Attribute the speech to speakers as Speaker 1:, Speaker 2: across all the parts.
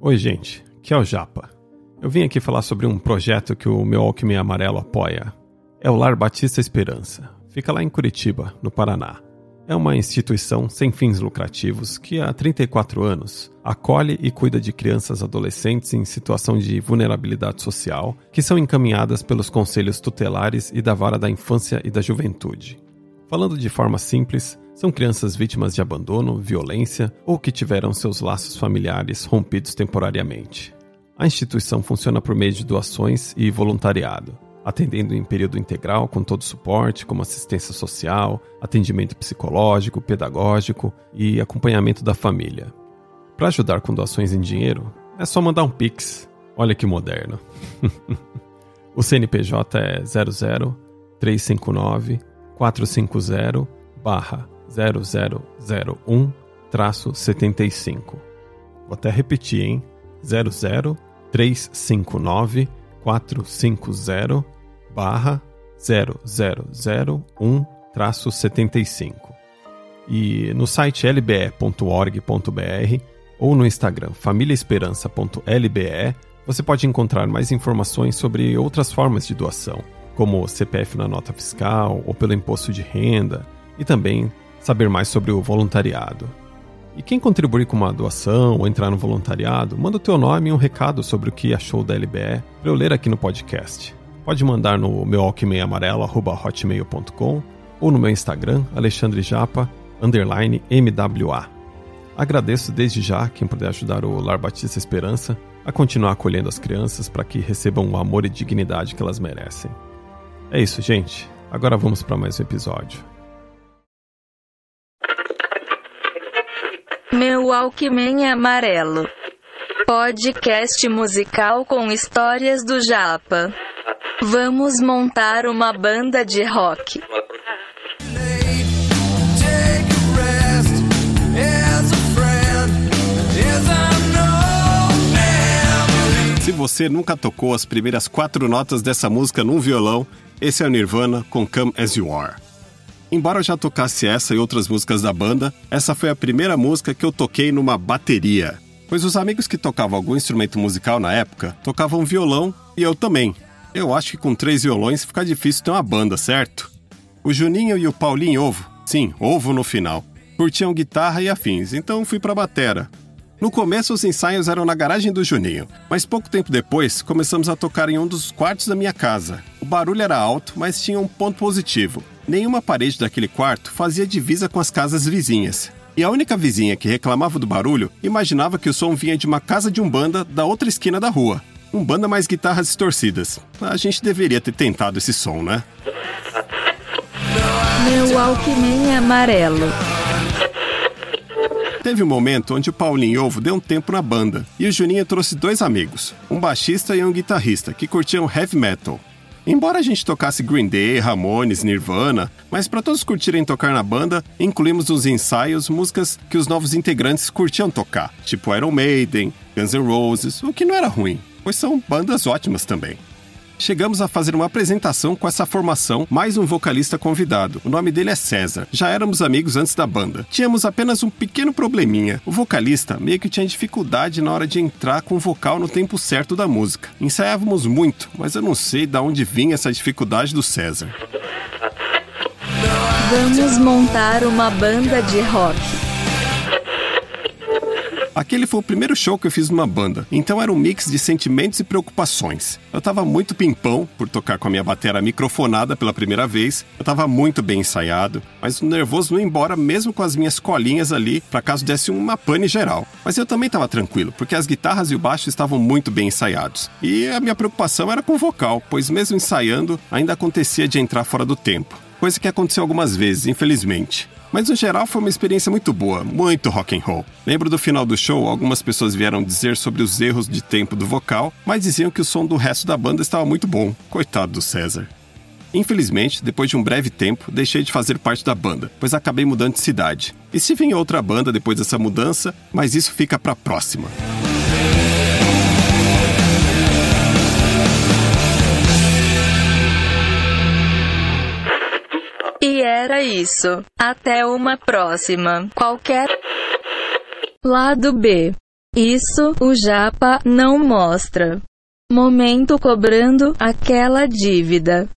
Speaker 1: Oi, gente, que é o Japa. Eu vim aqui falar sobre um projeto que o meu Alckmin Amarelo apoia. É o Lar Batista Esperança. Fica lá em Curitiba, no Paraná. É uma instituição sem fins lucrativos que há 34 anos acolhe e cuida de crianças adolescentes em situação de vulnerabilidade social que são encaminhadas pelos conselhos tutelares e da vara da infância e da juventude. Falando de forma simples, são crianças vítimas de abandono, violência ou que tiveram seus laços familiares rompidos temporariamente. A instituição funciona por meio de doações e voluntariado, atendendo em período integral com todo suporte, como assistência social, atendimento psicológico, pedagógico e acompanhamento da família. Para ajudar com doações em dinheiro, é só mandar um Pix. Olha que moderno. o CNPJ é 00 359 450 barra 0001-75. Vou até repetir, hein? 00359 450 barra 0001-75. E no site lbe.org.br ou no Instagram famíliaesperança.lbe você pode encontrar mais informações sobre outras formas de doação, como CPF na nota fiscal ou pelo imposto de renda, e também saber mais sobre o voluntariado. E quem contribuir com uma doação ou entrar no voluntariado, manda o teu nome e um recado sobre o que achou da LBE para eu ler aqui no podcast. Pode mandar no meu alquimeamarelo.hotmail.com ou no meu Instagram, Alexandre Japa, underline MWA. Agradeço desde já quem puder ajudar o Lar Batista Esperança a continuar acolhendo as crianças para que recebam o amor e dignidade que elas merecem. É isso, gente. Agora vamos para mais um episódio.
Speaker 2: Meu Walkman Amarelo. Podcast musical com histórias do Japa. Vamos montar uma banda de rock.
Speaker 1: Se você nunca tocou as primeiras quatro notas dessa música num violão, esse é o Nirvana com Come As You Are. Embora eu já tocasse essa e outras músicas da banda, essa foi a primeira música que eu toquei numa bateria. Pois os amigos que tocavam algum instrumento musical na época tocavam violão e eu também. Eu acho que com três violões fica difícil ter uma banda, certo? O Juninho e o Paulinho Ovo, sim, Ovo no final, curtiam guitarra e afins, então fui pra batera. No começo os ensaios eram na garagem do Juninho, mas pouco tempo depois começamos a tocar em um dos quartos da minha casa. O barulho era alto, mas tinha um ponto positivo. Nenhuma parede daquele quarto fazia divisa com as casas vizinhas. E a única vizinha que reclamava do barulho imaginava que o som vinha de uma casa de umbanda da outra esquina da rua. Umbanda mais guitarras distorcidas. A gente deveria ter tentado esse som, né?
Speaker 2: Meu Walkman amarelo.
Speaker 1: Teve um momento onde o Paulinho Ovo deu um tempo na banda e o Juninho trouxe dois amigos, um baixista e um guitarrista, que curtiam heavy metal. Embora a gente tocasse Green Day, Ramones, Nirvana, mas para todos curtirem tocar na banda, incluímos nos ensaios músicas que os novos integrantes curtiam tocar, tipo Iron Maiden, Guns N' Roses, o que não era ruim, pois são bandas ótimas também. Chegamos a fazer uma apresentação com essa formação, mais um vocalista convidado. O nome dele é César. Já éramos amigos antes da banda. Tínhamos apenas um pequeno probleminha. O vocalista meio que tinha dificuldade na hora de entrar com o vocal no tempo certo da música. Ensaiávamos muito, mas eu não sei de onde vinha essa dificuldade do César.
Speaker 2: Vamos montar uma banda de rock.
Speaker 1: Aquele foi o primeiro show que eu fiz numa banda, então era um mix de sentimentos e preocupações. Eu tava muito pimpão por tocar com a minha bateria microfonada pela primeira vez, eu tava muito bem ensaiado, mas o nervoso não ia embora mesmo com as minhas colinhas ali, para caso desse uma pane geral. Mas eu também tava tranquilo, porque as guitarras e o baixo estavam muito bem ensaiados. E a minha preocupação era com o vocal, pois mesmo ensaiando, ainda acontecia de entrar fora do tempo. Coisa que aconteceu algumas vezes, infelizmente. Mas no geral foi uma experiência muito boa, muito rock and roll. Lembro do final do show, algumas pessoas vieram dizer sobre os erros de tempo do vocal, mas diziam que o som do resto da banda estava muito bom. Coitado do César. Infelizmente, depois de um breve tempo, deixei de fazer parte da banda, pois acabei mudando de cidade. E se vinha outra banda depois dessa mudança, mas isso fica para próxima.
Speaker 2: Era isso. Até uma próxima. Qualquer lado B. Isso o Japa não mostra. Momento cobrando aquela dívida.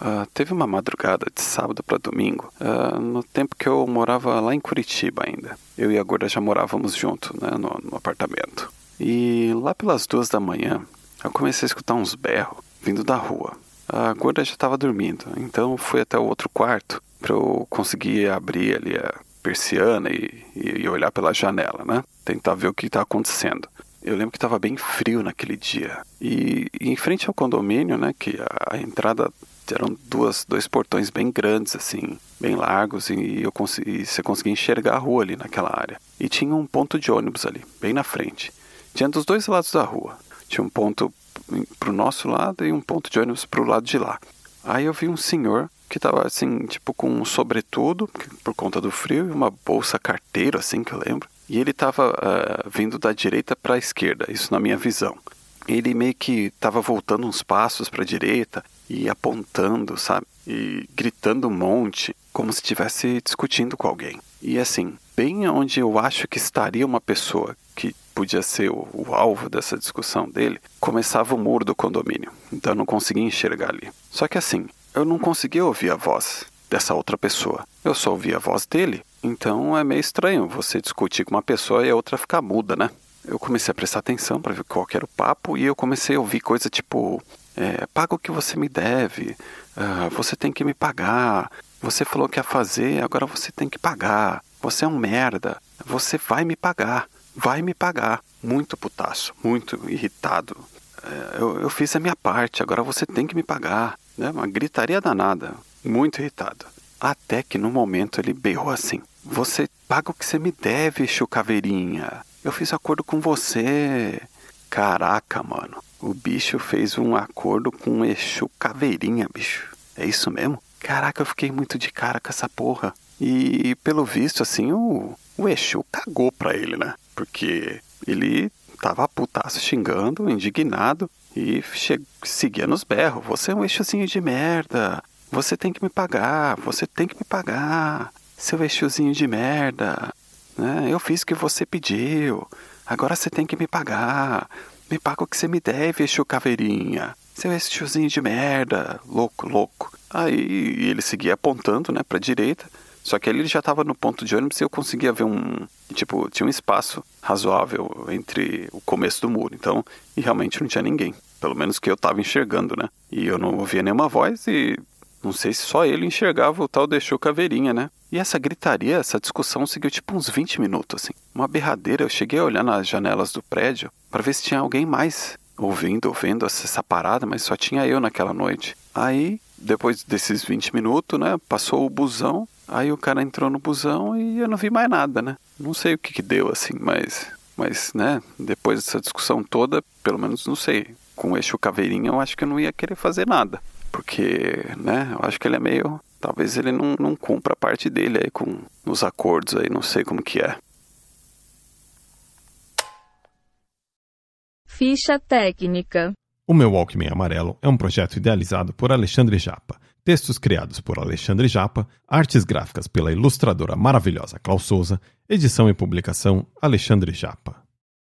Speaker 1: Uh, teve uma madrugada de sábado para domingo, uh, no tempo que eu morava lá em Curitiba ainda. Eu e a Gorda já morávamos junto, né, no, no apartamento. E lá pelas duas da manhã, eu comecei a escutar uns berros vindo da rua. A Gorda já estava dormindo, então fui até o outro quarto para eu conseguir abrir ali a persiana e, e, olhar pela janela, né? Tentar ver o que está acontecendo. Eu lembro que estava bem frio naquele dia. E, e, em frente ao condomínio, né, que a, a entrada eram duas, dois portões bem grandes, assim, bem largos, e, eu consegui, você conseguia enxergar a rua ali naquela área. E tinha um ponto de ônibus ali, bem na frente. Tinha dos dois lados da rua. Tinha um ponto para o nosso lado e um ponto de ônibus para o lado de lá. Aí eu vi um senhor que estava assim, tipo com um sobretudo, por conta do frio, e uma bolsa carteira, assim que eu lembro. E ele estava uh, vindo da direita para a esquerda, isso na minha visão. Ele meio que estava voltando uns passos para a direita e apontando, sabe? E gritando um monte, como se estivesse discutindo com alguém. E assim, bem onde eu acho que estaria uma pessoa podia ser o, o, alvo dessa discussão dele, começava o muro do condomínio. Então eu não conseguia enxergar ali. Só que assim, eu não conseguia ouvir a voz dessa outra pessoa. Eu só ouvia a voz dele. Então é meio estranho você discutir com uma pessoa e a outra ficar muda, né? Eu comecei a prestar atenção para ver qual era o papo e eu comecei a ouvir coisa tipo: é, paga o que você me deve, uh, você tem que me pagar, você falou que ia fazer, agora você tem que pagar, você é um merda, você vai me pagar, vai me pagar. Muito putaço, muito irritado. É, eu, eu fiz a minha parte, agora você tem que me pagar. Né? Uma gritaria danada, muito irritado. Até que no momento ele berrou assim: Você paga o que você me deve, chucaveirinha. Eu fiz acordo com você. Caraca, mano. O bicho fez um acordo com o Exu Caveirinha, bicho. É isso mesmo? Caraca, eu fiquei muito de cara com essa porra. E pelo visto, assim, o, o Exu cagou pra ele, né? Porque ele tava putaço xingando, indignado e seguia nos berros. Você é um Exuzinho de merda. Você tem que me pagar. Você tem que me pagar. Seu Exuzinho de merda. Né? Eu fiz o que você pediu. Agora você tem que me pagar. Me paga o que você me deve, Exu Caveirinha. Seu Exuzinho de merda. Louco, louco. Aí ele seguia apontando, né, pra direita. Só que ele já estava no ponto de ônibus e eu conseguia ver um. Tipo, tinha um espaço razoável entre o começo do muro. Então, e realmente não tinha ninguém. Pelo menos que eu estava enxergando, né? E eu não ouvia nenhuma voz e não sei se só ele enxergava o tal deixou caveirinha, né? E essa gritaria, essa discussão seguiu tipo uns 20 minutos, assim. Uma berradeira. Eu cheguei a olhar nas janelas do prédio para ver se tinha alguém mais ouvindo, ouvindo essa parada, mas só tinha eu naquela noite. Aí, depois desses 20 minutos, né? Passou o busão Aí o cara entrou no busão e eu não vi mais nada, né? Não sei o que, que deu, assim, mas, mas, né, depois dessa discussão toda, pelo menos não sei, com o eixo caveirinha eu acho que eu não ia querer fazer nada. Porque, né, eu acho que ele é meio. Talvez ele não, não cumpra a parte dele aí com os acordos aí, não sei como que é.
Speaker 2: Ficha técnica.
Speaker 3: O meu Walkman Amarelo é um projeto idealizado por Alexandre Japa Textos criados por Alexandre Japa, artes gráficas pela ilustradora maravilhosa Klaus Souza, edição e publicação Alexandre Japa.